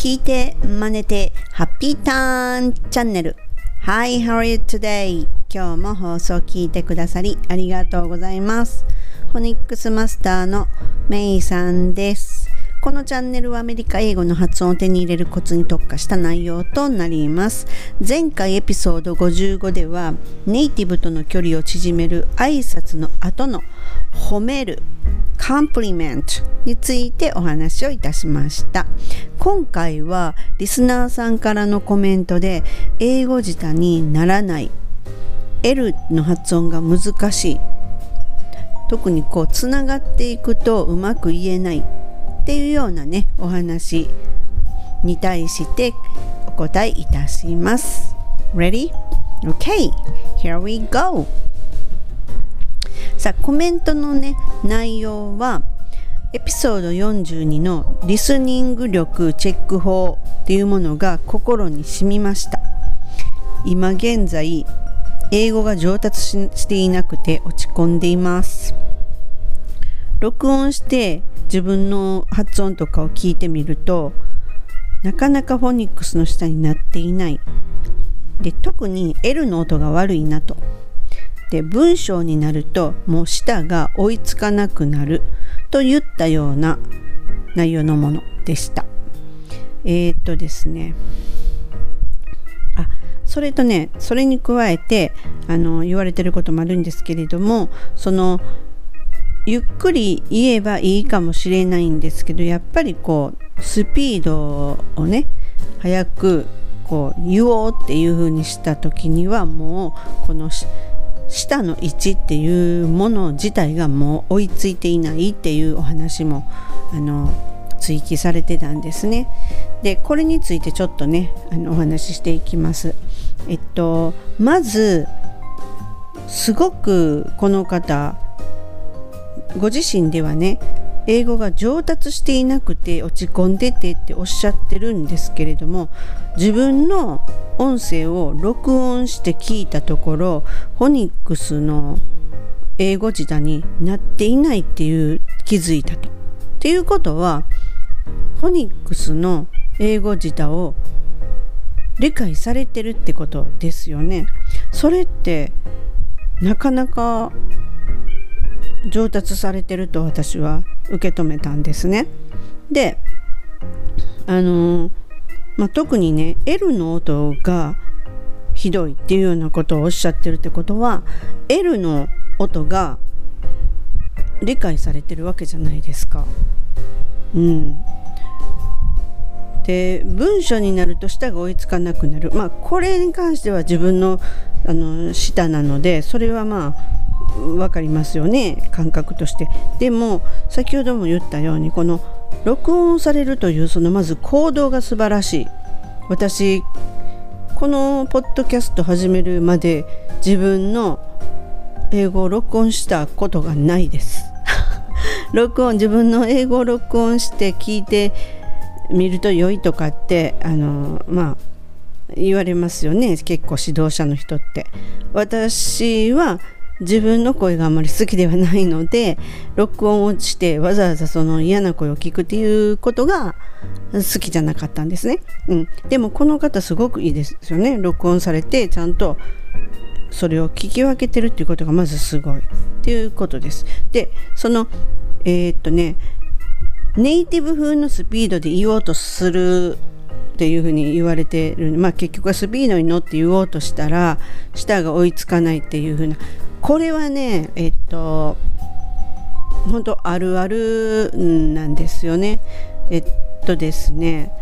聞いて真似てハッピーターンチャンネル。Hi, how are you today? 今日も放送聞いてくださりありがとうございます。フォニックスマスターのメイさんです。このチャンネルはアメリカ英語の発音を手に入れるコツに特化した内容となります。前回エピソード55ではネイティブとの距離を縮める挨拶の後の褒める compliment についてお話をいたしました今回はリスナーさんからのコメントで英語舌にならない L の発音が難しい特にこうつながっていくとうまく言えないっていうようなねお話に対してお答えいたします Ready? Okay, here we go! さあコメントのね内容はエピソード42のリスニング力チェック法っていうものが心に染みました。今現在英語が上達していなくて落ち込んでいます。録音して自分の発音とかを聞いてみるとなかなかフォニックスの下になっていない。で特に L の音が悪いなと。で文章になるともう舌が追いつかなくなるといったような内容のものでした。えー、っとですねあそれとねそれに加えてあの言われてることもあるんですけれどもそのゆっくり言えばいいかもしれないんですけどやっぱりこうスピードをね早くこう言おうっていう風にした時にはもうこの下の位置っていうもの自体がもう追いついていないっていうお話もあの追記されてたんですね。でこれについてちょっとねあのお話ししていきます。えっとまずすごくこの方ご自身ではね英語が上達していなくて落ち込んでてっておっしゃってるんですけれども自分の音声を録音して聞いたところフォニックスの英語辞典になっていないっていう気づいたと。っていうことはフォニックスの英語辞典を理解されてるってことですよね。それってなかなか上達されてると私は受け止めたんですね。であのまあ、特にね L の音がひどいっていうようなことをおっしゃってるってことは L の音が理解されてるわけじゃないですか。うん、で文章になると舌が追いつかなくなるまあこれに関しては自分のあの舌なのでそれはまあ分かりますよね感覚として。でも先ほども言ったようにこの録音されるというそのまず行動が素晴らしい。私このポッドキャスト始めるまで自分の英語を録音したことがないです。録音自分の英語を録音して聞いてみると良いとかってあのまあ言われますよね。結構指導者の人って。私は自分の声があまり好きではないので録音をしてわざわざその嫌な声を聞くっていうことが好きじゃなかったんですね、うん、でもこの方すごくいいですよね。録音されてちゃんとそれを聞き分けてるっていうことがまずすごい。っていうことです。でそのえー、っとねネイティブ風のスピードで言おうとするっていうふうに言われてる。まあ結局はスピードに乗って言おうとしたら舌が追いつかないっていうふうな。これはねえっと本当あるあるなんですよね。えっとですね。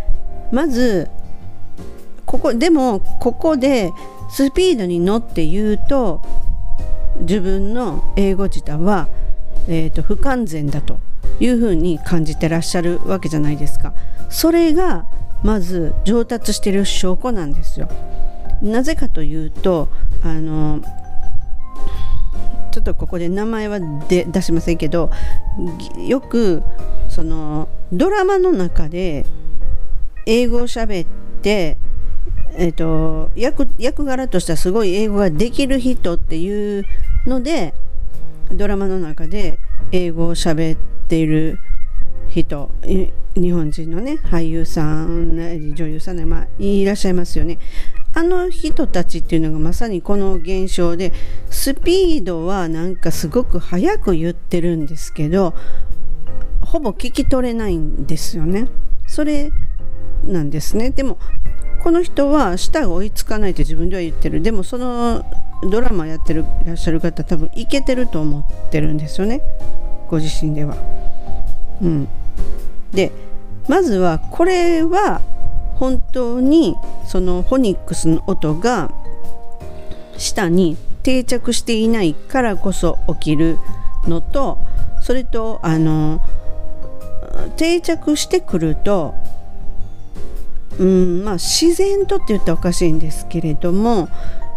まずここでもここでスピードに乗って言うと自分の英語自体は、えーと、不完全だというふうに感じてらっしゃるわけじゃないですか。それがまず上達してる証拠なんですよ。なぜかというとあのちょっとここで名前はで出しませんけどよくそのドラマの中で英語を喋ってえーと、役役柄としてはすごい英語ができる人っていうのでドラマの中で英語を喋っている人日本人のね俳優さん女優さんまあ、いらっしゃいますよね。あの人たちっていうのがまさにこの現象でスピードはなんかすごく速く言ってるんですけどほぼ聞き取れないんですよね。それなんですね。でもこの人は舌が追いつかないって自分では言ってる。でもそのドラマやってるいらっしゃる方多分いけてると思ってるんですよね。ご自身では。うん、でまずはこれは本当にそのフォニックスの音が舌に定着していないからこそ起きるのとそれとあの定着してくるとうんまあ自然とって言ったらおかしいんですけれども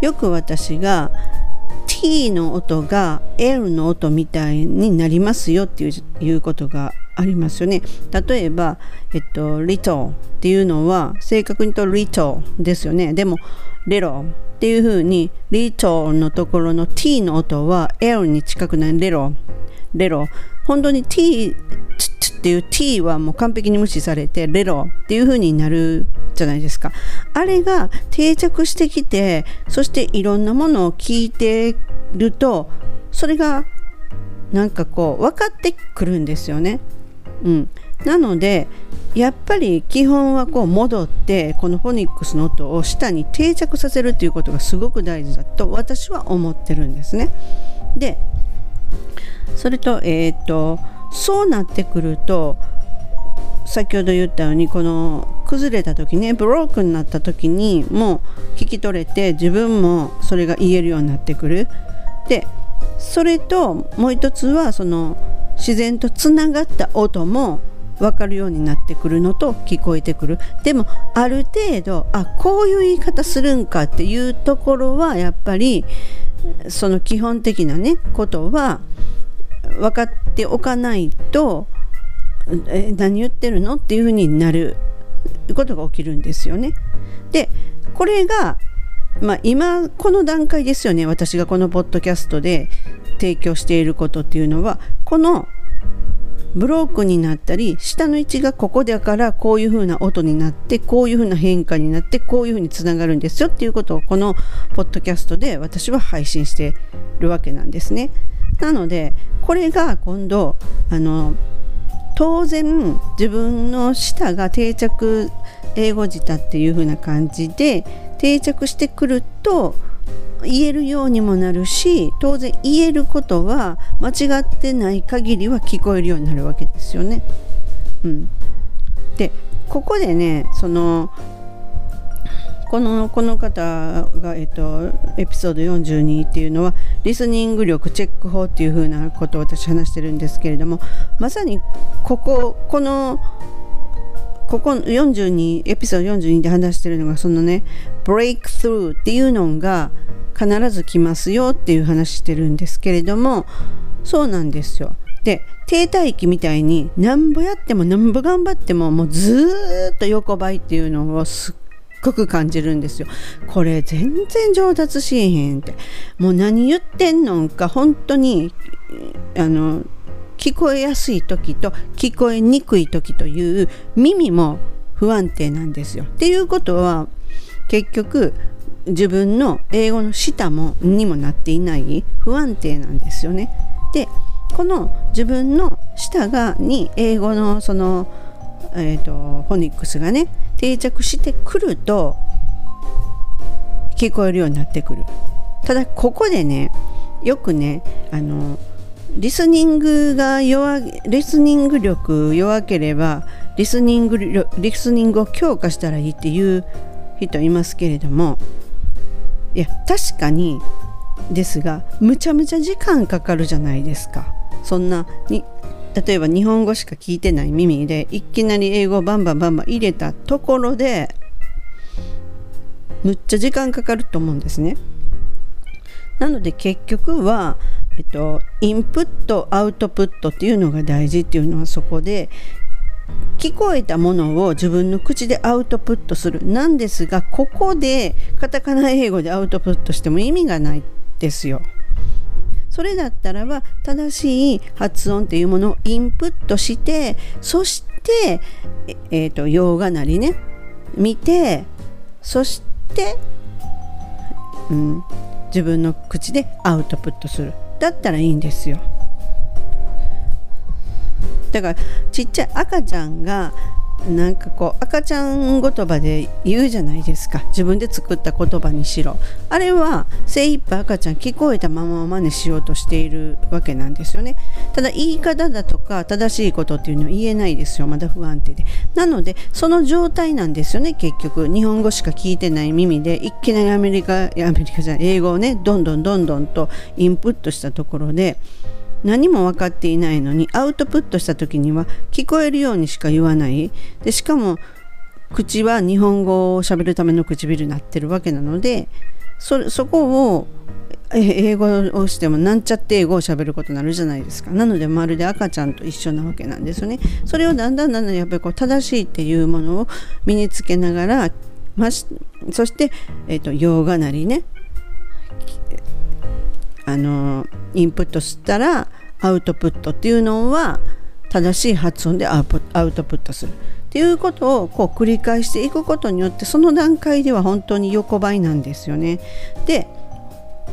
よく私が T の音が L の音みたいになりますよっていうことがありますよね。例えば、えっと、little っていうのは正確に言うと little ですよね。でも little っていう風に little のところの t の音は L に近くない little little 本当に t っていう t はもう完璧に無視されてレロっていう風になるじゃないですか。あれが定着してきてそしていろんなものを聞いてるとそれがなんかこう分かってくるんですよね。うん、なのでやっぱり基本はこう戻ってこのフォニックスの音を下に定着させるということがすごく大事だと私は思ってるんですね。でそれと,、えーと、そうなってくると先ほど言ったようにこの崩れた時ねブロークになった時にもう聞き取れて自分もそれが言えるようになってくる。でそれともう一つはその自然とつながった音も分かるようになってくるのと聞こえてくるでもある程度あこういう言い方するんかっていうところはやっぱりその基本的なねことは分かっておかないとえ何言ってるのっていうふうになることが起きるんですよね。でこれが、まあ、今この段階ですよね私がこのポッドキャストで提供していることっていうのはこのブロークになったり下の位置がここだからこういう風な音になってこういう風な変化になってこういう風につながるんですよっていうことをこのポッドキャストで私は配信してるわけなんですね。なのでこれが今度あの当然自分の舌が定着英語舌っていう風な感じで定着してくると言えるようにもなるし当然言えることは間違ってない限りは聞こえるようになるわけですよね。うん、でここでねそのこのこの方が、えっと、エピソード42っていうのはリスニング力チェック法っていうふうなことを私話してるんですけれどもまさにこここのここ42エピソード42で話してるのがそのねブレイクスルーっていうのが必ず来ますよっていう話してるんですけれどもそうなんですよ。で停滞期みたいになんぼやってもなんぼ頑張ってももうずっと横ばいっていうのをすっごく感じるんですよ。これ全然上達しへんってもう何言ってんのか本当にあの聞こえやすい時と聞こえにくい時という耳も不安定なんですよ。っていうことは結局自分の英語の舌もにもなっていない不安定なんですよね。でこの自分の舌がに英語のその、えーと、フォニックスがね定着してくると聞こえるようになってくる。ただここでねよくねあのリスニングが弱リスニング力弱ければリスニングリスニングを強化したらいいっていう人いますけれどもいや確かにですがむちゃむちゃ時間かかるじゃないですか。そんなに例えば日本語しか聞いてない耳でいきなり英語をバンバンバンバン入れたところでむっちゃ時間かかると思うんですね。なので結局は、えっと、インプットアウトプットっていうのが大事っていうのはそこで聞こえたものを自分の口でアウトプットするなんですがここでカタカナ英語でアウトプットしても意味がないですよ。それだったらば正しい発音っていうものをインプットしてそしてえ、えーと、洋画なりね見てそしてうん、自分の口でアウトプットするだったらいいんですよ。だからちっちゃい赤ちゃんがなんかこう赤ちゃん言葉で言うじゃないですか。自分で作った言葉にしろ。あれは精一杯赤ちゃん聞こえたまま真似しようとしているわけなんですよね。ただ言い方だとか正しいことっていうのは言えないですよ。まだ不安定で。なのでその状態なんですよね。結局日本語しか聞いてない耳でいきなりアメリカアメリカじゃない英語をねどんどんどんどんとインプットしたところで何も分かっていないのにアウトプットした時には聞こえるようにしか言わない。でしかも口は日本語を喋るための唇になってるわけなのでそそこを英語をしてもなんちゃって英語を喋ることになるじゃないですか。なのでまるで赤ちゃんと一緒なわけなんですよね。それをだんだんだんだんやっぱりこう正しいっていうものを身につけながらましそして、えーと、洋画なりねあのインプットしたらアウトプットっていうのは正しい発音でアウトプットするっていうことをこう繰り返していくことによってその段階では本当に横ばいなんですよね。で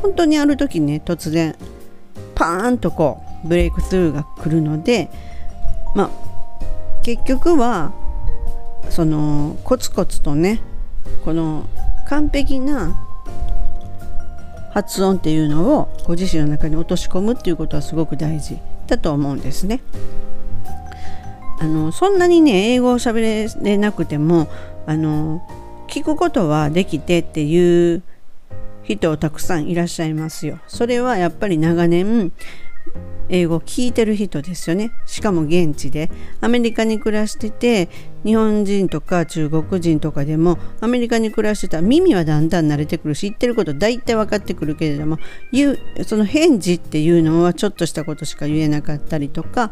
本当にある時ね突然パーンとこうブレイクスルーが来るのでまあ結局はそのコツコツとねこの完璧な発音っていうのをご自身の中に落とし込むっていうことはすごく大事だと思うんですね。あのそんなにね英語を喋れなくてもあの聞くことはできてっていう人たくさんいらっしゃいますよ。それはやっぱり長年英語を聞いてる人ですよね。しかも現地で。アメリカに暮らしてて日本人とか中国人とかでもアメリカに暮らしてたら耳はだんだん慣れてくるし言ってること大体分かってくるけれども言うその返事っていうのはちょっとしたことしか言えなかったりとか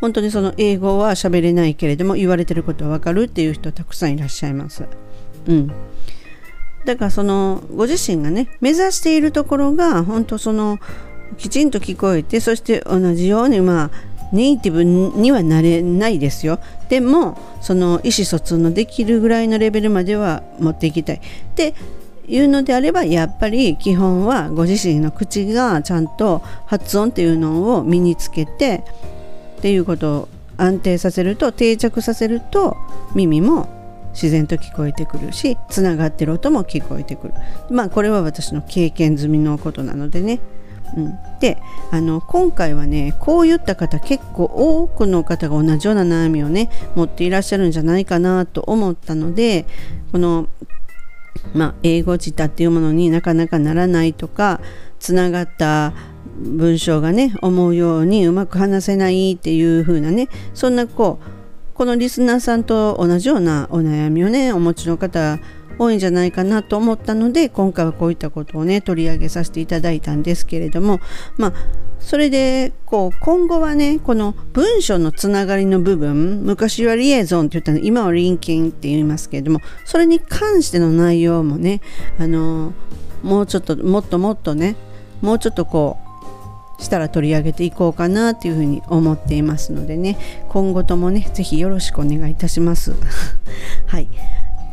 本当にその英語は喋れないけれども言われてることは分かるっていう人たくさんいらっしゃいます。うん。だからそのご自身がね目指しているところが本当そのきちんと聞こえてそして同じようにまあネイティブにはなれないですよ。でもその意思疎通のできるぐらいのレベルまでは持っていきたい。っていうのであればやっぱり基本はご自身の口がちゃんと発音っていうのを身につけてっていうことを安定させると定着させると耳も自然と聞こえてくるしつながってる音も聞こえてくる。まあこれは私の経験済みのことなのでね。うん、であの今回はねこういった方結構多くの方が同じような悩みをね持っていらっしゃるんじゃないかなと思ったのでこの、まあ、英語自体っていうものになかなかならないとかつながった文章がね思うようにうまく話せないっていう風なねそんなこうこのリスナーさんと同じようなお悩みをねお持ちの方多いんじゃないかなと思ったので今回はこういったことをね取り上げさせていただいたんですけれどもまあそれでこう今後はねこの文章のつながりの部分昔はリエゾンって言ったの今はリンキンって言いますけれどもそれに関しての内容もねあのもうちょっともっともっとねもうちょっとこうしたら取り上げていこうかなというふうに思っていますのでね今後ともね是非よろしくお願いいたします。はい。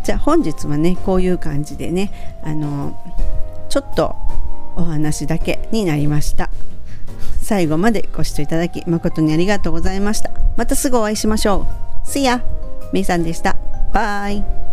じゃあ本日はねこういう感じでねあのちょっとお話だけになりました。最後までご視聴いただき誠にありがとうございました。またすぐお会いしましょう。See ya! めいさんでした。バイ。